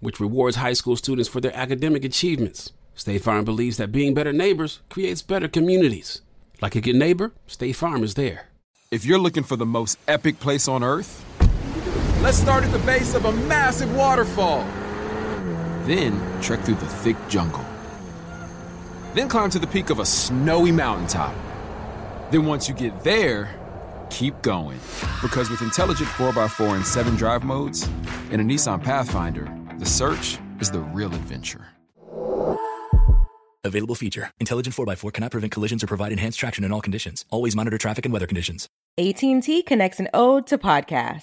which rewards high school students for their academic achievements. State Farm believes that being better neighbors creates better communities. Like a good neighbor, State Farm is there. If you're looking for the most epic place on earth, let's start at the base of a massive waterfall. Then trek through the thick jungle. Then climb to the peak of a snowy mountaintop. Then once you get there, keep going. Because with intelligent 4x4 and 7 drive modes and a Nissan Pathfinder, the search is the real adventure. Available feature. Intelligent 4x4 cannot prevent collisions or provide enhanced traction in all conditions. Always monitor traffic and weather conditions. AT&T connects an ode to podcast.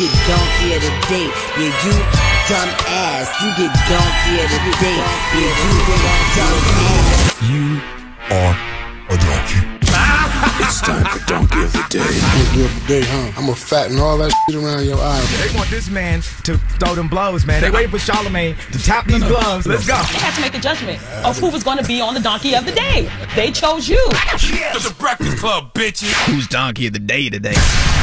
Get donkey of the day, yeah, you dumb ass. You get donkey of the day, yeah, you dumb ass. You are a donkey. It's time for Donkey of the Day. Donkey of the Day, huh? I'm gonna fatten all that shit around your eyes. They want this man to throw them blows, man. They waiting for Charlemagne to tap these gloves. Let's go. They had to make a judgment of who was going to be on the Donkey of the Day. They chose you. Yes. The Breakfast Club, bitches. Who's Donkey of the Day today?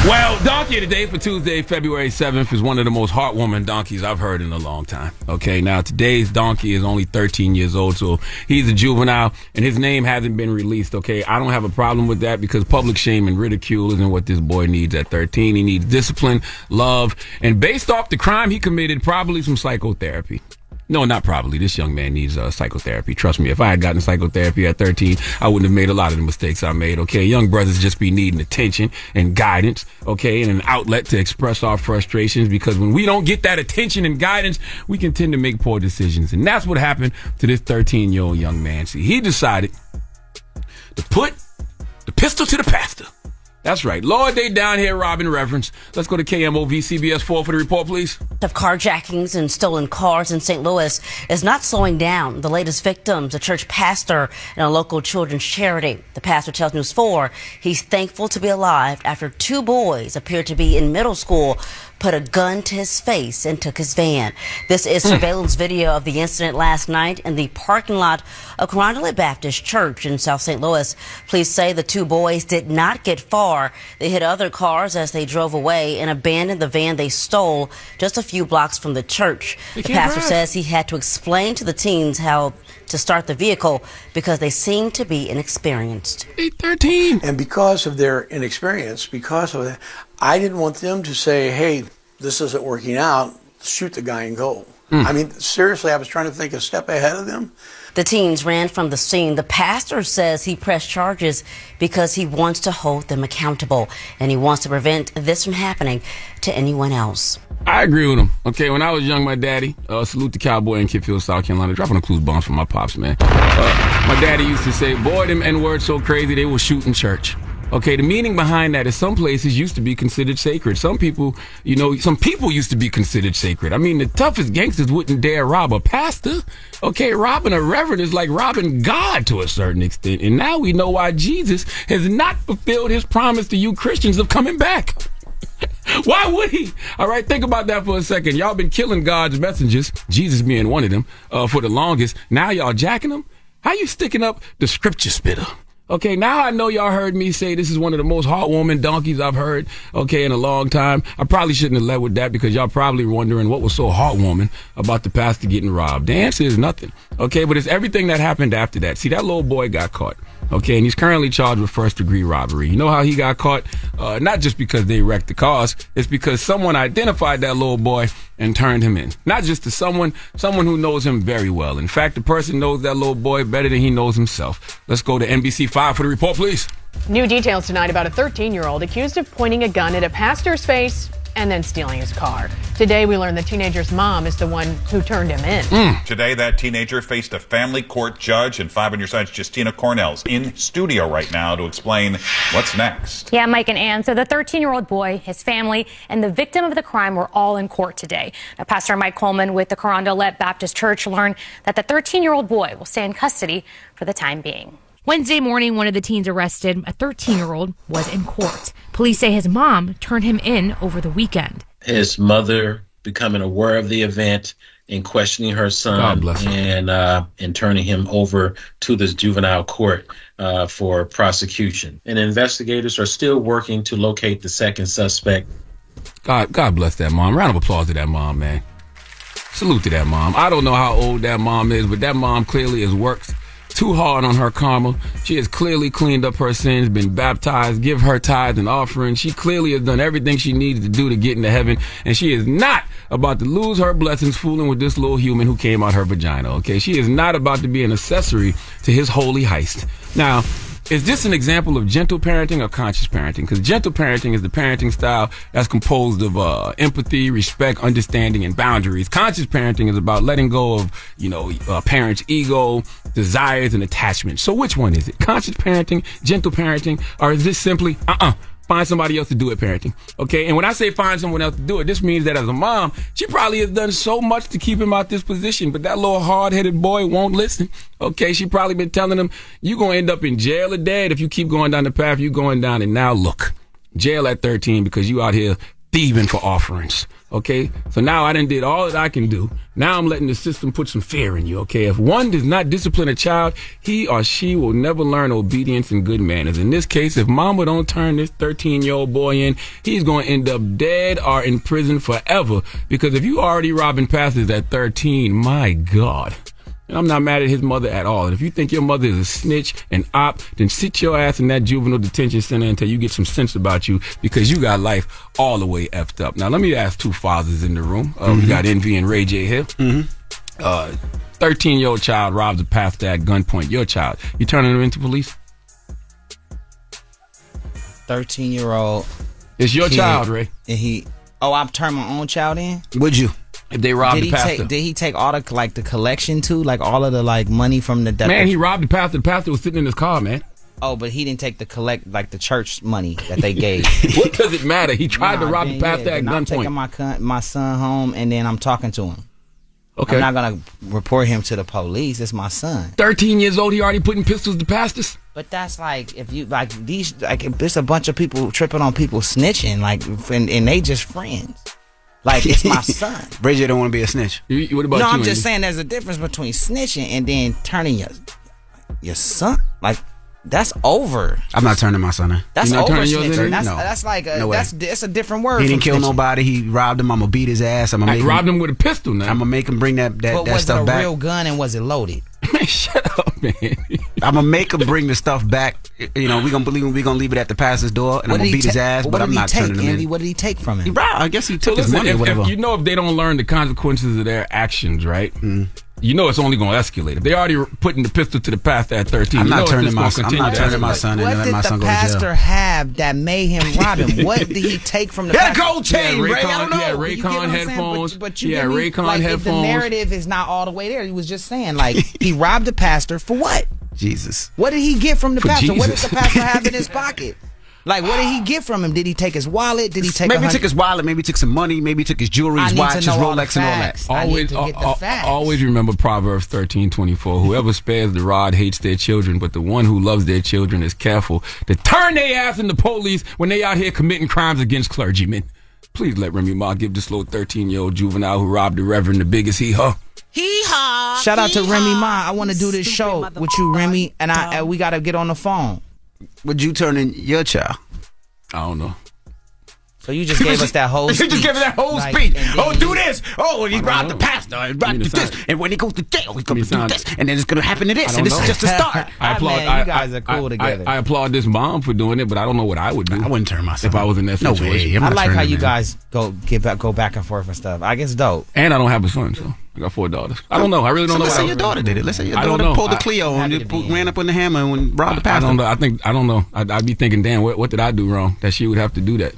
Well, Donkey of the Day for Tuesday, February 7th is one of the most heartwarming donkeys I've heard in a long time. Okay, now today's donkey is only 13 years old, so he's a juvenile and his name hasn't been released. Okay, I don't have a problem with that because public shame and ridicule isn't what this boy needs at 13. He needs discipline, love, and based off the crime he committed, probably some psychotherapy. No, not probably. This young man needs uh, psychotherapy. Trust me, if I had gotten psychotherapy at 13, I wouldn't have made a lot of the mistakes I made. Okay, young brothers just be needing attention and guidance. Okay, and an outlet to express our frustrations because when we don't get that attention and guidance, we can tend to make poor decisions. And that's what happened to this 13 year old young man. See, he decided to put the pistol to the pastor. That's right. Lord, they down here robbing reverence. Let's go to KMOV CBS 4 for the report, please. Of carjackings and stolen cars in St. Louis is not slowing down. The latest victims, a church pastor and a local children's charity. The pastor tells News 4 he's thankful to be alive after two boys appeared to be in middle school put a gun to his face and took his van. This is hmm. surveillance video of the incident last night in the parking lot of Carondelet Baptist Church in South St. Louis. Police say the two boys did not get far. They hit other cars as they drove away and abandoned the van they stole just a few blocks from the church. The pastor drive. says he had to explain to the teens how to start the vehicle because they seemed to be inexperienced. 13. And because of their inexperience, because of that, I didn't want them to say, hey, this isn't working out, shoot the guy and go. Mm. I mean, seriously, I was trying to think a step ahead of them. The teens ran from the scene. The pastor says he pressed charges because he wants to hold them accountable and he wants to prevent this from happening to anyone else. I agree with him. Okay, when I was young, my daddy, uh, salute the cowboy in Kidfield, South Carolina, dropping the clues bombs for my pops, man. Uh, my daddy used to say, boy, them N words so crazy they will shoot in church. Okay, the meaning behind that is some places used to be considered sacred. Some people, you know, some people used to be considered sacred. I mean, the toughest gangsters wouldn't dare rob a pastor. Okay, robbing a reverend is like robbing God to a certain extent. And now we know why Jesus has not fulfilled his promise to you Christians of coming back. Why would he? All right, think about that for a second. Y'all been killing God's messengers, Jesus being one of them, uh, for the longest. Now y'all jacking them? How you sticking up the scripture spitter? Okay, now I know y'all heard me say this is one of the most heartwarming donkeys I've heard, okay, in a long time. I probably shouldn't have led with that because y'all probably wondering what was so heartwarming about the pastor getting robbed. The answer is nothing, okay, but it's everything that happened after that. See, that little boy got caught. Okay, and he's currently charged with first degree robbery. You know how he got caught? Uh, not just because they wrecked the cars, it's because someone identified that little boy and turned him in. Not just to someone, someone who knows him very well. In fact, the person knows that little boy better than he knows himself. Let's go to NBC 5 for the report, please. New details tonight about a 13 year old accused of pointing a gun at a pastor's face and then stealing his car. Today, we learned the teenager's mom is the one who turned him in. Hmm. Today, that teenager faced a family court judge, and Five on Your Side's Justina Coronel's in studio right now to explain what's next. Yeah, Mike and Ann. So the 13 year old boy, his family, and the victim of the crime were all in court today. Now, Pastor Mike Coleman with the Carondelet Baptist Church learned that the 13 year old boy will stay in custody for the time being. Wednesday morning, one of the teens arrested, a 13 year old, was in court. Police say his mom turned him in over the weekend. His mother becoming aware of the event and questioning her son and uh, and turning him over to this juvenile court uh, for prosecution. And investigators are still working to locate the second suspect. God, God bless that mom. Round of applause to that mom, man. Salute to that mom. I don't know how old that mom is, but that mom clearly is worked too hard on her karma. She has clearly cleaned up her sins, been baptized, give her tithes and offerings. She clearly has done everything she needs to do to get into heaven, and she is not about to lose her blessings fooling with this little human who came out her vagina. Okay, she is not about to be an accessory to his holy heist. Now, is this an example of gentle parenting or conscious parenting? Because gentle parenting is the parenting style that's composed of uh, empathy, respect, understanding, and boundaries. Conscious parenting is about letting go of, you know, a parent's ego, desires, and attachments. So which one is it? Conscious parenting, gentle parenting, or is this simply, uh-uh, find somebody else to do it parenting? Okay, and when I say find someone else to do it, this means that as a mom, she probably has done so much to keep him out this position, but that little hard-headed boy won't listen. Okay, she probably been telling him, you gonna end up in jail or dead if you keep going down the path you going down. And now look, jail at 13 because you out here thieving for offerings. Okay, so now I done did all that I can do. Now I'm letting the system put some fear in you. Okay, if one does not discipline a child, he or she will never learn obedience and good manners. In this case, if mama don't turn this 13 year old boy in, he's going to end up dead or in prison forever. Because if you already robbing pastors at 13, my God. And I'm not mad at his mother at all. And if you think your mother is a snitch and op, then sit your ass in that juvenile detention center until you get some sense about you because you got life all the way effed up. Now, let me ask two fathers in the room. Uh, We Mhm. got Envy and Ray J here. Uh, 13 year old child robs a pastor at gunpoint. Your child. You turning him into police? 13 year old. It's your child, Ray. And he, oh, I've turned my own child in? Would you? If they robbed did the he pastor. Take, did he take all the, like, the collection too? Like, all of the, like, money from the. Man, he robbed the pastor. The pastor was sitting in his car, man. Oh, but he didn't take the collect, like, the church money that they gave. what does it matter? He tried to rob then, the pastor yeah, at then I'm taking my, my son home and then I'm talking to him. Okay. I'm not going to report him to the police. It's my son. 13 years old, he already putting pistols to pastors. But that's like if you like these like if there's a bunch of people tripping on people snitching like and, and they just friends. Like it's my son. Bridget don't want to be a snitch. What about no, I'm just saying there's a difference between snitching and then turning your your son. Like that's over. I'm not turning my son in. That's over snitching. That's no. that's like a, No way. that's that's a different word. He didn't from kill snitching. nobody. He robbed him. I'm gonna beat his ass. I'm gonna I make robbed him with a pistol. Now I'm gonna make him bring that that, But that was it stuff a back. real gun and was it loaded? Shut up, man. I'm gonna make him bring the stuff back. You know, we gonna believe him. we gonna leave it at the pastor's door, and What I'm did gonna he beat his ta- ass. But did I'm he not take, turning him Andy? in. What did he take from him? He. I guess he So took his listen, money or if, whatever. if you know if they don't learn the consequences of their actions, right? Mm. You know it's only going to escalate. If they already putting the pistol to the pastor at 13, I'm not turning my son- I'm not turning my son in What did the son go to jail. pastor have that made him rob him? What did he take from the He had pastor? gold chain, He had Ray. I don't Raycon- know. Yeah, You get what I'm saying? headphones. But, but you He had get me? Raycon like, if The narrative is not all the way there. He was just saying, like, he robbed the pastor for what? Jesus. What did he get from the For pastor? What did the pastor have in his pocket? Like, what did he get from him? Did he take his wallet? Did he take? maybe he took his wallet, maybe he took some money, maybe he took his jewelry, I his watch, his know all the Rolex, and all that. facts. I need Always, to get the al- facts. always remember Proverbs thirteen twenty four. Whoever spares the rod hates their children, but the one who loves their children is careful to turn their ass in the police when they out here committing crimes against clergymen. Please let Remy Ma give this little thirteen year old juvenile who robbed the Reverend the biggest hee haw. Hee haw. Shout out to Remy Ma. I want to do this show with you, Remy, and I. And we got to get on the phone. Would you turn in your child? I don't know. So you just gave us that whole. You just gave us that whole Like, speech. and Oh, do this. Oh, and he robbed the pastor. He robbed mean, the this. And when he goes to jail, he's going mean, to do it this. And then it's going to happen to this. And don't this is just the start. I applaud. man, I, you guys I- are cool I- together. I, I applaud this mom for doing it, but I don't know what I would do. I wouldn't turn myself if I was in that situation. No situation. way. I'm I not like how you him guys go get back, go back and forth and stuff. I guess dope. And I don't have a son, so I got four daughters. I don't know. I really don't So know. let's what say your daughter did it. Let's say your I don't daughter know. pulled the I- Clio and just pulled- ran up on the hammer and robbed the I don't know. I think I don't know. I'd, I'd be thinking, damn, what, what did I do wrong that she would have to do that?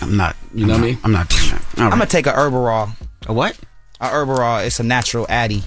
I'm not. You know what I mean? I'm not doing that. All I'm right. gonna take a Herbarol. A what? A Herbarol. It's a natural addy.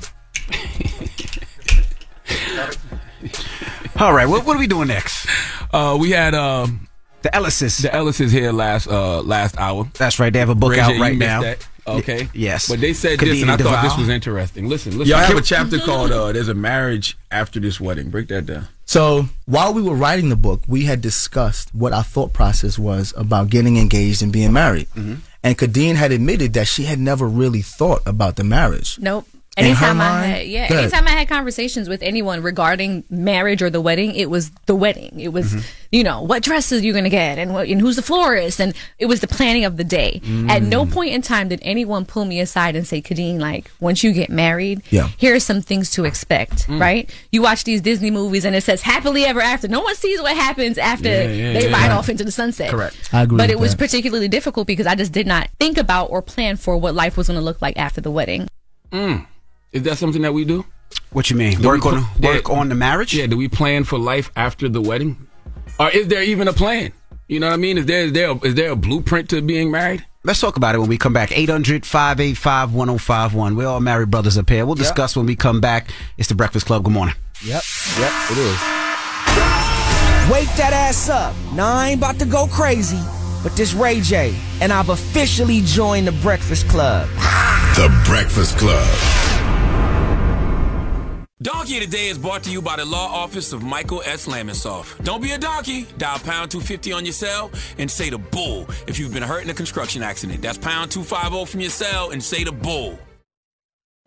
All right. What, what are we doing next? Uh, we had um, the Ellises. The Ellises here last uh, last hour. That's right. They have a book Ray out you right now. that. Okay. Yes. But they said this, and Kadeen I thought this was interesting. Listen, listen. Y'all have have- a chapter called uh, "There's a Marriage After This Wedding." Break that down. So while we were writing the book, we had discussed what our thought process was about getting engaged and being married. Mm-hmm. And Kadeen had admitted that she had never really thought about the marriage. Nope. In her Anytime I had, yeah, Good. anytime I had conversations with anyone regarding marriage or the wedding, it was the wedding. It was, you know, what dresses are you gonna get and what, and who's the florist, and it was the planning of the day. At no point in time did anyone pull me aside and say, "Kadeen, like once you get married, Yeah. here are some things to expect." Right? You watch these Disney movies and it says happily ever after. No one sees what happens after Yeah, yeah, they yeah. ride Right. off into the sunset. Correct. I agree But it was that. particularly difficult because I just did not think about or plan for what life was going to look like after the wedding. Mm. Is that something that we do? What you mean? Do Work we on pl- work on the marriage? Yeah. Do we plan for life after the wedding, or is there even a plan? You know what I mean? Is there is there a, is there a blueprint to being married? Let's talk about it when we come back. 800 585 1051. We're all married brothers up here. We'll discuss when we come back. It's the Breakfast Club. Good morning. Yep. Yep. It is. Wake that ass up. Now, I ain't about to go crazy, but this Ray J, and I've officially joined the Breakfast Club. The Breakfast Club. Donkey of the Day is brought to you by the law office of Michael S. Lamonsoff. Don't be a donkey. Dial pound 250 on your cell and say the bull if you've been hurt in a construction accident. That's pound 250 from your cell and say the bull.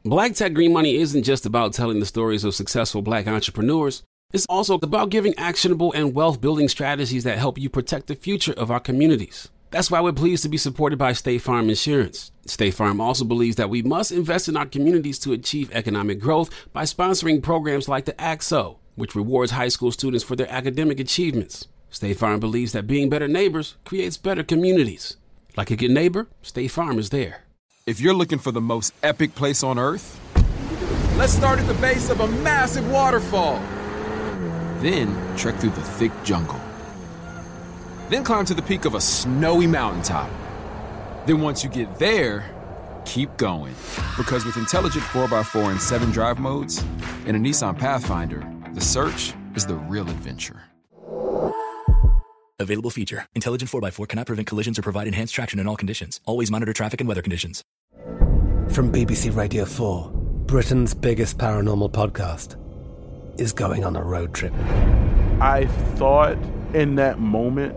Black Tech Green Money isn't just about telling the stories of successful black entrepreneurs. It's also about giving actionable and wealth building strategies that help you protect the future of our communities. That's why we're pleased to be supported by State Farm Insurance. State Farm also believes that we must invest in our communities to achieve economic growth by sponsoring programs like the AXO, which rewards high school students for their academic achievements. State Farm believes that being better neighbors creates better communities. Like a good neighbor, State Farm is there. If you're looking for the most epic place on earth, let's start at the base of a massive waterfall. Then trek through the thick jungle. Then climb to the peak of a snowy mountaintop. Then once you get there, keep going. Because with intelligent 4x4 and 7 drive modes and a Nissan Pathfinder, the search is the real adventure. Available feature. Intelligent 4x4 cannot prevent collisions or provide enhanced traction in all conditions. Always monitor traffic and weather conditions. From BBC Radio 4, Britain's biggest paranormal podcast is going on a road trip. I thought in that moment,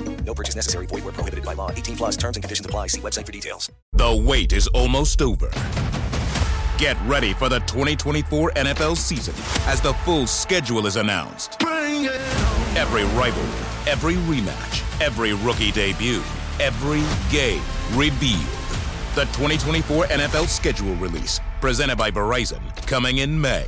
No purchase necessary. Void where prohibited by law. 18 plus terms and conditions apply. See website for details. The wait is almost over. Get ready for the 2024 NFL season as the full schedule is announced. Every rivalry, every rematch, every rookie debut, every game revealed. The 2024 NFL schedule release, presented by Verizon, coming in May.